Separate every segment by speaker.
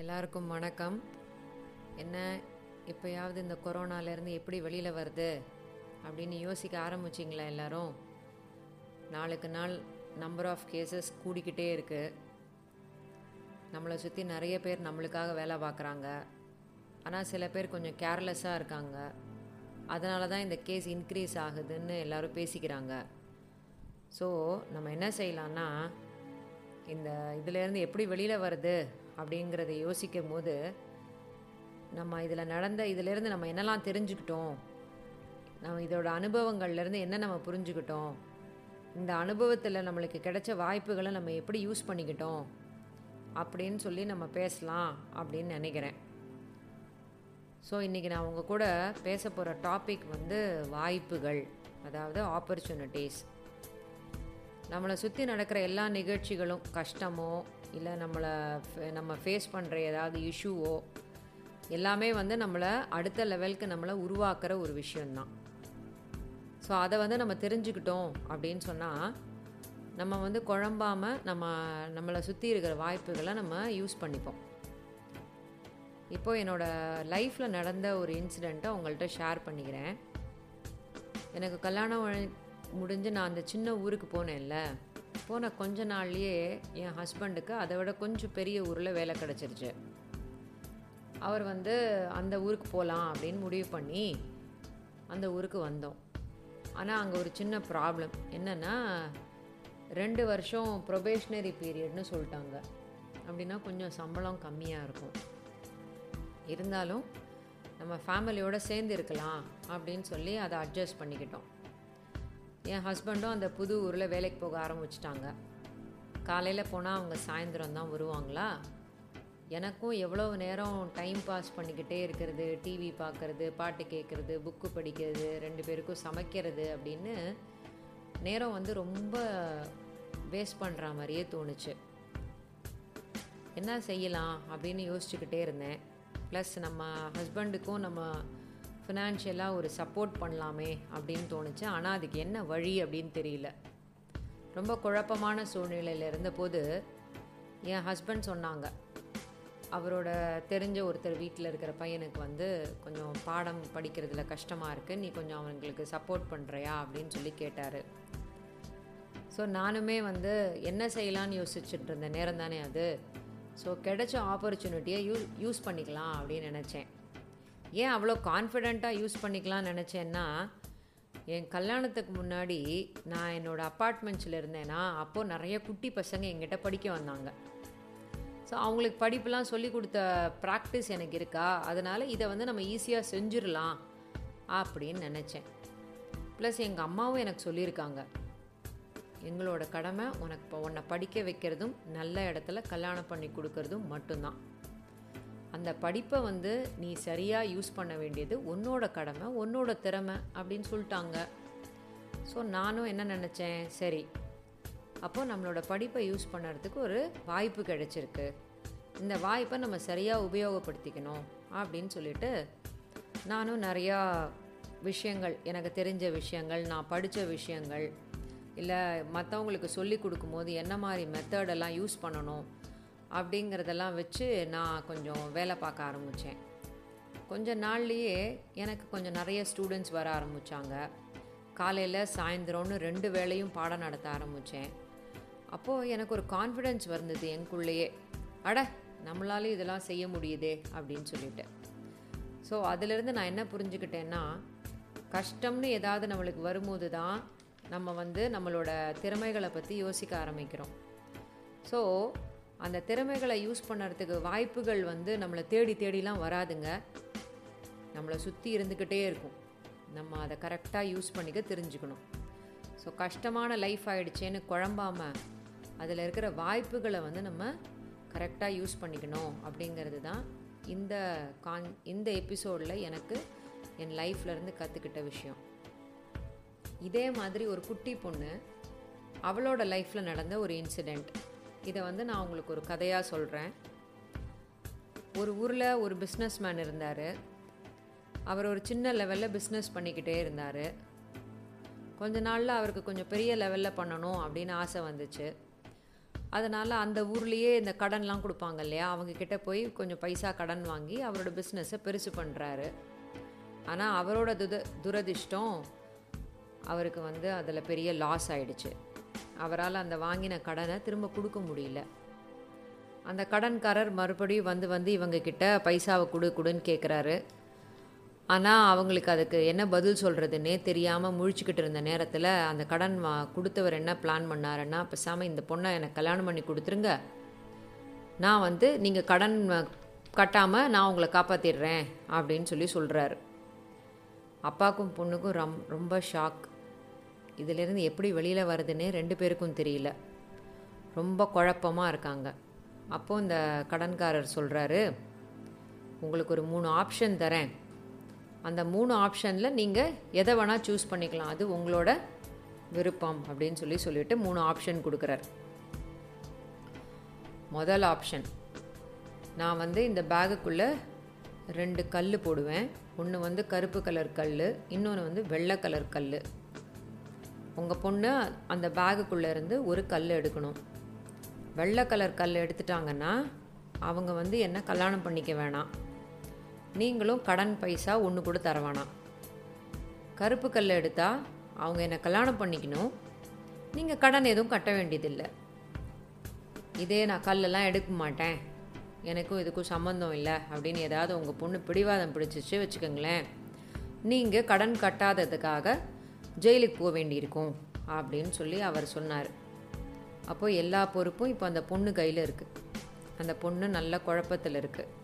Speaker 1: எல்லாருக்கும் வணக்கம். என்ன இப்போயாவது இந்த கொரோனாலேருந்து எப்படி வெளியில் வருது அப்படின்னு யோசிக்க ஆரம்பிச்சிங்களா எல்லாரும்? நாளுக்கு நாள் நம்பர் ஆஃப் கேசஸ் கூடிக்கிட்டே இருக்குது நம்மளை சுற்றி நிறைய பேர் நம்மளுக்காக வேலை பார்க்குறாங்க. ஆனால் சில பேர் கொஞ்சம் கேர்லெஸ்ஸாக இருக்காங்க. அதனால தான் இந்த கேஸ் இன்க்ரீஸ் ஆகுதுன்னு எல்லாரும் பேசிக்கிறாங்க. ஸோ நம்ம என்ன செய்யலான்னா இந்த இதுலேருந்து எப்படி வெளியில் வருது அப்படிங்கிறத யோசிக்கும் போது நம்ம இதில் நடந்த இதிலேருந்து நம்ம என்னெல்லாம் தெரிஞ்சுக்கிட்டோம் நம்ம இதோட அனுபவங்கள்லேருந்து என்ன நம்ம புரிஞ்சுக்கிட்டோம் இந்த அனுபவத்தில் நம்மளுக்கு கிடைச்ச வாய்ப்புகளை நம்ம எப்படி யூஸ் பண்ணிக்கிட்டோம் அப்படின்னு சொல்லி நம்ம பேசலாம் அப்படின்னு நினைக்கிறேன். ஸோ இன்றைக்கி நான் உங்கள் கூட பேச போகிற டாபிக் வந்து வாய்ப்புகள் அதாவது ஆப்பர்ச்சுனிட்டிஸ் நம்மளை சுற்றி நடக்கிற எல்லா நிகழ்ச்சிகளும் கஷ்டமோ இல்லை நம்மளை நம்ம ஃபேஸ் பண்ணுற ஏதாவது இஷ்யூவோ எல்லாமே வந்து நம்மளை அடுத்த லெவலுக்கு நம்மளை உருவாக்குற ஒரு விஷயந்தான் ஸோ அதை வந்து நம்ம தெரிஞ்சுக்கிட்டோம் அப்படின்னு சொன்னால் நம்ம வந்து குழம்பாமல் நம்ம நம்மளை சுற்றி இருக்கிற வாய்ப்புகளை நம்ம யூஸ் பண்ணிப்போம். இப்போ என்னோடய லைஃப்பில் நடந்த ஒரு இன்சிடெண்ட்டை உங்கள்கிட்ட ஷேர் பண்ணிக்கிறேன். எனக்கு கல்யாணம் முடிஞ்சு நான் அந்த சின்ன ஊருக்கு போனேன்ல போன கொஞ்ச நாள்லேயே என் ஹஸ்பண்டுக்கு அதை விட கொஞ்சம் பெரிய ஊரில் வேலை கிடச்சிருச்சு. அவர் வந்து அந்த ஊருக்கு போகலாம் அப்படின்னு முடிவு பண்ணி அந்த ஊருக்கு வந்தோம். ஆனால் அங்கே ஒரு சின்ன ப்ராப்ளம் என்னென்னா ரெண்டு வருஷம் ப்ரொபேஷ்னரி பீரியட்னு சொல்லிட்டாங்க. அப்படின்னா கொஞ்சம் சம்பளம் கம்மியாக இருக்கும். இருந்தாலும் நம்ம ஃபேமிலியோடு சேர்ந்து இருக்கலாம் அப்படின்னு சொல்லி அதை அட்ஜஸ்ட் பண்ணிக்கிட்டோம். என் ஹஸ்பண்டும் அந்த புது ஊரில் வேலைக்கு போக ஆரம்பிச்சிட்டாங்க. காலையில் போனால் அவங்க சாயந்தரம் தான் வருவாங்களா? எனக்கும் எவ்வளோ நேரம் டைம் பாஸ் பண்ணிக்கிட்டே இருக்கிறது டிவி பார்க்குறது பாட்டு கேட்குறது புக்கு படிக்கிறது ரெண்டு பேருக்கும் சமைக்கிறது அப்படின்னு நேரம் வந்து ரொம்ப வேஸ்ட் பண்ணுற மாதிரியே தோணுச்சு. என்ன செய்யலாம் அப்படின்னு யோசிச்சுக்கிட்டே இருந்தேன். ப்ளஸ் நம்ம ஹஸ்பண்டுக்கும் நம்ம ஃபினான்ஷியலாக ஒரு சப்போர்ட் பண்ணலாமே அப்படின்னு தோணுச்சு. ஆனால் அதுக்கு என்ன வழி அப்படின்னு தெரியல. ரொம்ப குழப்பமான சூழ்நிலையில் இருந்தபோது என் ஹஸ்பண்ட் சொன்னாங்க. அவரோட தெரிஞ்ச ஒருத்தர் வீட்டில் இருக்கிற பையனுக்கு வந்து கொஞ்சம் பாடம் படிக்கிறதுல கஷ்டமாக இருக்குது நீ கொஞ்சம் அவங்களுக்கு சப்போர்ட் பண்ணுறியா அப்படின்னு சொல்லி கேட்டார். ஸோ நானுமே வந்து என்ன செய்யலான்னு யோசிச்சுட்டு இருந்த நேரம் தானே அது. ஸோ கிடைச்ச ஆப்பர்ச்சுனிட்டியை யூ யூஸ் பண்ணிக்கலாம் அப்படின்னு நினச்சேன். ஏன் அவ்வளோ கான்ஃபிடெண்ட்டாக யூஸ் பண்ணிக்கலாம்னு நினச்சேன்னா என் கல்யாணத்துக்கு முன்னாடி நான் என்னோடய அப்பார்ட்மெண்ட்ஸில் இருந்தேன்னா அப்போது நிறைய குட்டி பசங்க எங்கிட்ட படிக்க வந்தாங்க. ஸோ அவங்களுக்கு படிப்புலாம் சொல்லி கொடுத்த ப்ராக்டிஸ் எனக்கு இருக்கா? அதனால் இதை வந்து நம்ம ஈஸியாக செஞ்சிடலாம் அப்படின்னு நினச்சேன். ப்ளஸ் எங்கள் அம்மாவும் எனக்கு சொல்லியிருக்காங்க. எங்களோட கடமை உனக்கு இப்போ உன்னை படிக்க வைக்கிறதும் நல்ல இடத்துல கல்யாணம் பண்ணி கொடுக்கறதும் மட்டும்தான். அந்த படிப்பை வந்து நீ சரியாக யூஸ் பண்ண வேண்டியது உன்னோட கடமை உன்னோட திறமை அப்படின்னு சொல்லிட்டாங்க. ஸோ நானும் என்ன நினச்சேன்? சரி அப்போது நம்மளோட படிப்பை யூஸ் பண்ணுறதுக்கு ஒரு வாய்ப்பு கிடைச்சிருக்கு. இந்த வாய்ப்பை நம்ம சரியாக உபயோகப்படுத்திக்கணும் அப்படின்னு சொல்லிட்டு நானும் நிறையா விஷயங்கள் எனக்கு தெரிஞ்ச விஷயங்கள் நான் படித்த விஷயங்கள் இல்லை மற்றவங்களுக்கு சொல்லி கொடுக்கும்போது என்ன மாதிரி மெத்தடெல்லாம் யூஸ் பண்ணணும் அப்படிங்கிறதெல்லாம் வச்சு நான் கொஞ்சம் வேலை பார்க்க ஆரம்பித்தேன் கொஞ்ச நாள்லேயே எனக்கு கொஞ்சம் நிறைய ஸ்டூடெண்ட்ஸ் வர ஆரம்பித்தாங்க காலையில் சாயந்தரம்னு ரெண்டு வேளையும் பாடம் நடத்த ஆரம்பித்தேன் அப்போது எனக்கு ஒரு கான்ஃபிடென்ஸ் வந்தது எனக்குள்ளேயே அட நம்மளால இதெல்லாம் செய்ய முடியுதே அப்படின்னு சொல்லிட்டு. ஸோ அதிலிருந்து நான் என்ன புரிஞ்சுக்கிட்டேன்னா கஷ்டம்னு ஏதாவது நம்மளுக்கு வரும்போது தான் நம்ம வந்து நம்மளோட திறமைகளை பற்றி யோசிக்க ஆரம்பிக்கிறோம். ஸோ அந்த திறமைகளை யூஸ் பண்ணுறதுக்கு வாய்ப்புகள் வந்து நம்மளை தேடி தேடிலாம் வராதுங்க. நம்மளை சுற்றி இருந்துக்கிட்டே இருக்கும். நம்ம அதை கரெக்டாக யூஸ் பண்ணிக்க தெரிஞ்சுக்கணும். ஸோ கஷ்டமான லைஃப் ஆகிடுச்சேன்னு குழம்பாம அதில் இருக்கிற வாய்ப்புகளை வந்து நம்ம கரெக்டாக யூஸ் பண்ணிக்கணும் அப்படிங்கிறது தான் இந்த கான் இந்த எபிசோடில் எனக்கு என் லைஃப்லேருந்து கற்றுக்கிட்ட விஷயம். இதே மாதிரி ஒரு குட்டி பொண்ணு அவளோட லைஃப்பில் நடந்த ஒரு இன்சிடெண்ட் இதை வந்து நான் உங்களுக்கு ஒரு கதையாக சொல்கிறேன் ஒரு ஊரில் ஒரு பிஸ்னஸ்மேன் இருந்தார். அவர் ஒரு சின்ன லெவலில் பிஸ்னஸ் பண்ணிக்கிட்டே இருந்தார். கொஞ்ச நாளில் அவருக்கு கொஞ்சம் பெரிய லெவலில் பண்ணணும் அப்படின்னு ஆசை வந்துச்சு. அதனால் அந்த ஊர்லேயே இந்த கடன்லாம் கொடுப்பாங்க இல்லையா? அவங்கக்கிட்ட போய் கொஞ்சம் பைசா கடன் வாங்கி அவரோட பிஸ்னஸை பெருசு பண்ணுறாரு ஆனால் அவரோட துத துரதிர்ஷ்டம் அவருக்கு வந்து அதில் பெரிய லாஸ் ஆயிடுச்சு. அவரால் அந்த வாங்கின கடனை திரும்ப கொடுக்க முடியல. அந்த கடன்காரர் மறுபடியும் வந்து வந்து இவங்க கிட்ட பைசாவை கொடு கொடுன்னு கேட்குறாரு ஆனால் அவங்களுக்கு அதுக்கு என்ன பதில் சொல்கிறதுன்னே தெரியாமல் முழிச்சுக்கிட்டு இருந்த நேரத்தில் அந்த கடன் வா கொடுத்தவர் என்ன பிளான் பண்ணாருன்னா பேசாமல் இந்த பொண்ணை எனக்கு கல்யாணம் பண்ணி கொடுத்துருங்க. நான் வந்து நீங்கள் கடன் கட்டாமல் நான் உங்களை காப்பாற்றிடுறேன் அப்படின்னு சொல்லி சொல்கிறாரு அப்பாவுக்கும் பொண்ணுக்கும் ரம் ரொம்ப ஷாக் இதிலிருந்து எப்படி வெளியில் வருதுன்னே ரெண்டு பேருக்கும் தெரியல. ரொம்ப குழப்பமாக இருக்காங்க. அப்போது இந்த கடன்காரர் சொல்கிறாரு உங்களுக்கு ஒரு மூணு ஆப்ஷன் தரேன். அந்த மூணு ஆப்ஷனில் நீங்கள் எதை வேணால் சூஸ் பண்ணிக்கலாம். அது உங்களோட விருப்பம் அப்படின்னு சொல்லி சொல்லிட்டு மூணு ஆப்ஷன் கொடுக்குறார். முதல் ஆப்ஷன் நான் வந்து இந்த பேகுக்குள்ளே ரெண்டு கல் போடுவேன். ஒன்று வந்து கருப்பு கலர் கல் இன்னொன்று வந்து வெள்ளை கலர் கல் உங்கள் பொண்ணு அந்த பேகுக்குள்ளே இருந்து ஒரு கல் எடுக்கணும். வெள்ளை கலர் கல் எடுத்துட்டாங்கன்னா அவங்க வந்து என்ன கல்யாணம் பண்ணிக்க வேணாம். நீங்களும் கடன் பைசா ஒன்று கூட தர வேணாம். கருப்பு கல் எடுத்தால் அவங்க என்னை கல்யாணம் பண்ணிக்கணும்? நீங்கள் கடன் எதுவும் கட்ட வேண்டியதில்லை. இதே நான் கல்லெல்லாம் எடுக்க மாட்டேன். எனக்கும் இதுக்கும் சம்மந்தம் இல்லை அப்படின்னு ஏதாவது உங்கள் பொண்ணு பிடிவாதம் பிடிச்சிச்சு வச்சுக்கோங்களேன். நீங்கள் கடன் கட்டாததுக்காக ஜெயிலுக்கு போக வேண்டியிருக்கும் அப்படின்னு சொல்லி அவர் சொன்னார். அப்போது எல்லா பொறுப்பும் இப்போ அந்த பொண்ணு கையில் இருக்குது அந்த பொண்ணு நல்ல குழப்பத்தில் இருக்குது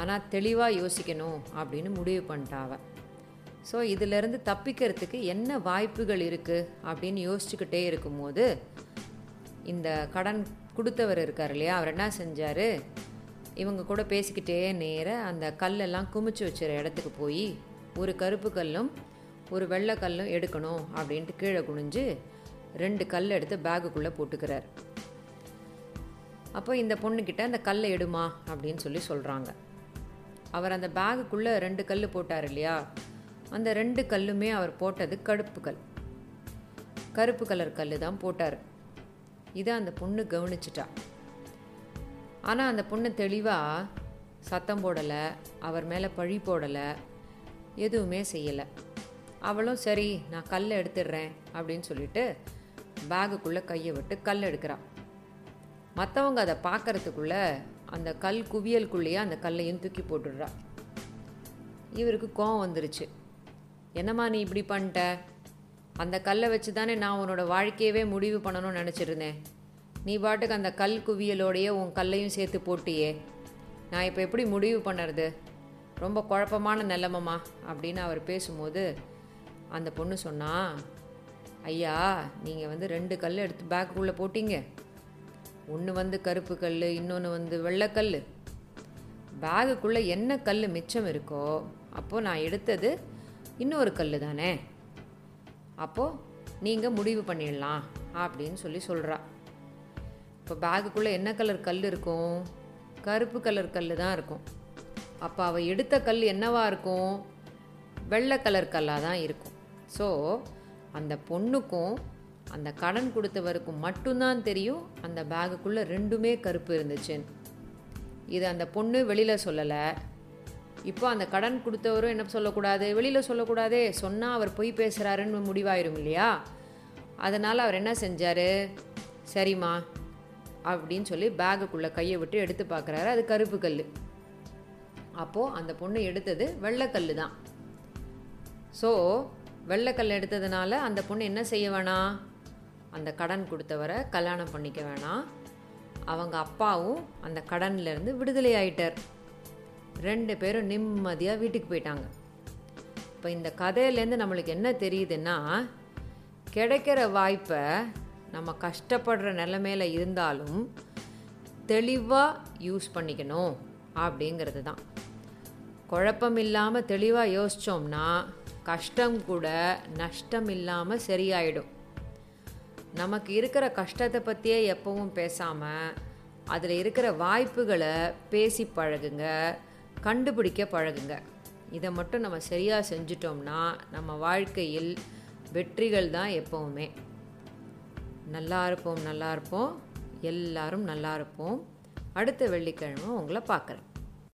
Speaker 1: ஆனால் தெளிவாக யோசிக்கணும் அப்படின்னு முடிவு பண்ணிட்டாவ ஸோ இதிலிருந்து தப்பிக்கிறதுக்கு என்ன வாய்ப்புகள் இருக்குது அப்படின்னு யோசிச்சுக்கிட்டே இருக்கும்போது இந்த கடன் கொடுத்தவர் இருக்கார் இல்லையா? அவர் என்ன செஞ்சார்? இவங்க கூட பேசிக்கிட்டே நேர அந்த கல்லெல்லாம் குமிச்சு வச்சுற இடத்துக்கு போய் ஒரு கருப்பு கல்லும் ஒரு வெள்ளை கல்லும் எடுக்கணும் அப்படின்ட்டு கீழே குனிஞ்சு ரெண்டு கல் எடுத்து பேகுக்குள்ளே போட்டுக்கிறார். அப்போ இந்த பொண்ணுக்கிட்ட அந்த கல்லை எடுமா அப்படின்னு சொல்லி சொல்கிறாங்க அவர் அந்த பேகுக்குள்ளே ரெண்டு கல் போட்டார் இல்லையா? அந்த ரெண்டு கல்லுமே அவர் போட்டது கருப்பு கல். கருப்பு கலர் கல் தான் போட்டார். இதை அந்த பொண்ணு கவனிச்சிட்டா. ஆனால் அந்த பொண்ணு தெளிவாக சத்தம் போடலை அவர் மேலே பழி போடலை எதுவுமே செய்யலை. அவளும் சரி நான் கல் எடுத்துடுறேன் அப்படின்னு சொல்லிட்டு பேகுக்குள்ளே கையை விட்டு கல் எடுக்கிறான். மற்றவங்க அதை பார்க்கறதுக்குள்ள அந்த கல் குவியலுக்குள்ளேயே அந்த கல்லையும் தூக்கி போட்டுடுறா. இவருக்கு கோவம் வந்துருச்சு. என்னம்மா நீ இப்படி பண்ணிட்ட? அந்த கல்லை வச்சு தானே நான் உன்னோட வாழ்க்கையவே முடிவு பண்ணணும்னு நினச்சிருந்தேன். நீ பாட்டுக்கு அந்த கல் குவியலோடையே உன் கல்லையும் சேர்த்து போட்டியே. நான் இப்போ எப்படி முடிவு பண்ணுறது? ரொம்ப குழப்பமான நிலமம்மா அப்படின்னு அவர் பேசும்போது அந்த பொண்ணு சொன்னா ஐயா நீங்கள் வந்து ரெண்டு கல் எடுத்து பேக்குள்ளே போட்டீங்க. ஒன்று வந்து கருப்பு கல் இன்னொன்று வந்து வெள்ளைக்கல் பேகுக்குள்ளே என்ன கல் மிச்சம் இருக்கோ அப்போது நான் எடுத்தது இன்னொரு கல் தானே. அப்போது நீங்கள் முடிவு பண்ணிடலாம் அப்படின்னு சொல்லி சொல்கிறா இப்போ பேகுக்குள்ளே என்ன கலர் கல் இருக்கும்? கருப்பு கலர் கல் தான் இருக்கும். அப்போ அவள் எடுத்த கல் என்னவாக இருக்கும்? வெள்ளை கலர் கல்லாக தான் இருக்கும். ஸோ அந்த பொண்ணுக்கும் அந்த கடன் கொடுத்தவருக்கும் மட்டும்தான் தெரியும் அந்த பேகுக்குள்ளே ரெண்டுமே கருப்பு இருந்துச்சுன்னு இது அந்த பொண்ணு வெளியில் சொல்லலை. இப்போ அந்த கடன் கொடுத்தவரும் என்ன சொல்லக்கூடாது? வெளியில் சொல்லக்கூடாதே. சொன்னால் அவர் பொய் பேசுகிறாருன்னு முடிவாயிரும் இல்லையா? அதனால் அவர் என்ன செஞ்சார்? சரிம்மா அப்படின்னு சொல்லி பேகுக்குள்ளே கையை விட்டு எடுத்து பார்க்குறாரு. அது கருப்பு கல் அப்போது அந்த பொண்ணு எடுத்தது வெள்ளைக்கல் தான் ஸோ வெள்ளைக்கல் எடுத்ததுனால அந்த பொண்ணு என்ன செய்ய வேணாம் அந்த கடன் கொடுத்தவரை கல்யாணம் பண்ணிக்க வேணாம் அவங்க அப்பாவும் அந்த கடன்லேருந்து விடுதலை ஆயிட்டார். ரெண்டு பேரும் நிம்மதியாக வீட்டுக்கு போயிட்டாங்க. இப்போ இந்த கதையிலேருந்து நம்மளுக்கு என்ன தெரியுதுன்னா கிடைக்கிற வாய்ப்பை நம்ம கஷ்டப்படுற நிலைமையில இருந்தாலும் தெளிவாக யூஸ் பண்ணிக்கணும் அப்படிங்கிறது தான். குழப்பம் இல்லாமல் தெளிவாக யோசித்தோம்னா கஷ்டம் கூட நஷ்டம் இல்லாமல் சரியாயிடும். நமக்கு இருக்கிற கஷ்டத்தை பற்றியே எப்பவும் பேசாமல் அதில் இருக்கிற வாய்ப்புகளை பேசி பழகுங்க கண்டுபிடிக்க பழகுங்க. இதை மட்டும் நம்ம சரியாக செஞ்சிட்டோம்னா நம்ம வாழ்க்கையில் வெற்றிகள் தான் எப்போவுமே. நல்லா இருப்போம் நல்லா இருப்போம். எல்லாரும் நல்லா இருப்போம். அடுத்த வெள்ளிக்கிழமை உங்களை பார்க்குறேன்.